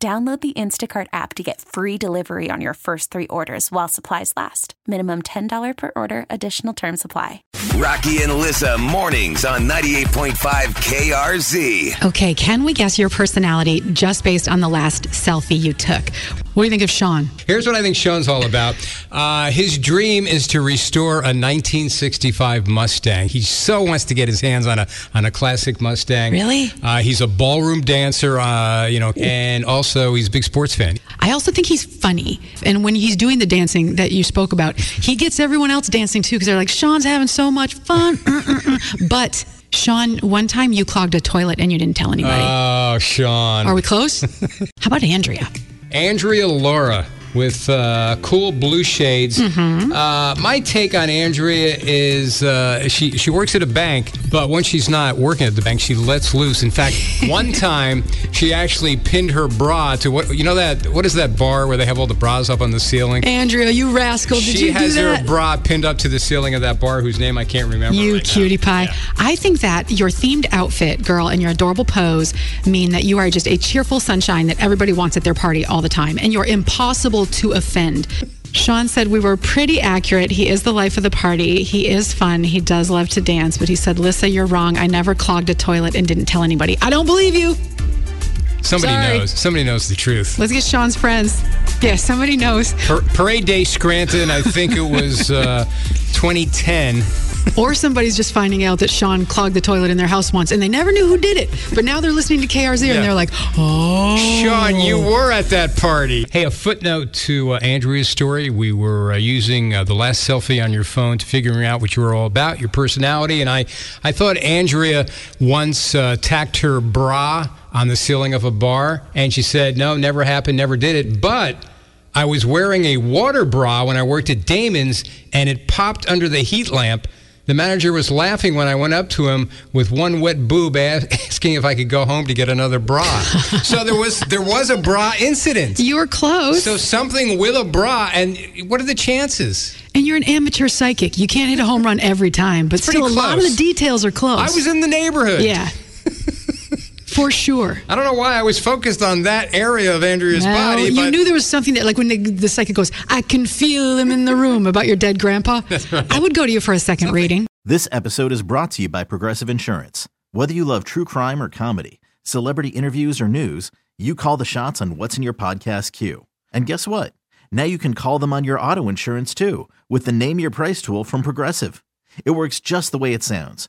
Download the Instacart app to get free delivery on your first three orders while supplies last. Minimum $10 per order, additional term supply. Rocky and Lissa mornings on 98.5 KRZ. Okay, can we guess your personality just based on the last selfie you took? What do you think of Sean? Here's what I think Sean's all about. Uh, his dream is to restore a 1965 Mustang. He so wants to get his hands on a on a classic Mustang. Really? Uh, he's a ballroom dancer, uh, you know, and also he's a big sports fan. I also think he's funny. And when he's doing the dancing that you spoke about, he gets everyone else dancing too because they're like, Sean's having so much fun. But Sean, one time you clogged a toilet and you didn't tell anybody. Oh, Sean. Are we close? How about Andrea? Andrea Laura with uh, cool blue shades. Uh, my take on Andrea is uh, she she works at a bank, but when she's not working at the bank, she lets loose. In fact, one time she actually pinned her bra to what you know that what is that bar where they have all the bras up on the ceiling? Andrea, you rascal. Did she you has do that? her bra pinned up to the ceiling of that bar whose name I can't remember. You right now. cutie pie. I think that your themed outfit, girl, and your adorable pose mean that you are just a cheerful sunshine that everybody wants at their party all the time, and you're impossible to offend. Sean said we were pretty accurate. He is the life of the party. He is fun. He does love to dance, but he said, Lissa, you're wrong. I never clogged a toilet and didn't tell anybody. I don't believe you. Somebody Sorry. knows. Somebody knows the truth. Let's get Sean's friends. Yeah, somebody knows. Par- Parade Day Scranton, I think it was uh, 2010. Or somebody's just finding out that Sean clogged the toilet in their house once and they never knew who did it. But now they're listening to KRZ Yeah. and they're like, oh. Sean, you were at that party. Hey, a footnote to uh, Andrea's story. We were uh, using uh, the last selfie on your phone to figuring out what you were all about, your personality, and I, I thought Andrea once uh, tacked her bra on the ceiling of a bar, and she said, "No, never happened, never did it." But I was wearing a water bra when I worked at Damon's, and it popped under the heat lamp. The manager was laughing when I went up to him with one wet boob, asking if I could go home to get another bra. so there was there was a bra incident. You were close. So something with a bra, and what are the chances? And you're an amateur psychic. You can't hit a home run every time, but still, a lot of the details are close. I was in the neighborhood. Yeah. For sure. I don't know why I was focused on that area of Andrea's Well, body, you knew there was something that, like when the, the psychic goes, I can feel him in the room about your dead grandpa. Right. I would go to you for a second reading. This episode is brought to you by Progressive Insurance. Whether you love true crime or comedy, celebrity interviews or news, you call the shots on what's in your podcast queue. And guess what? Now you can call them on your auto insurance too with the Name Your Price tool from Progressive. It works just the way it sounds.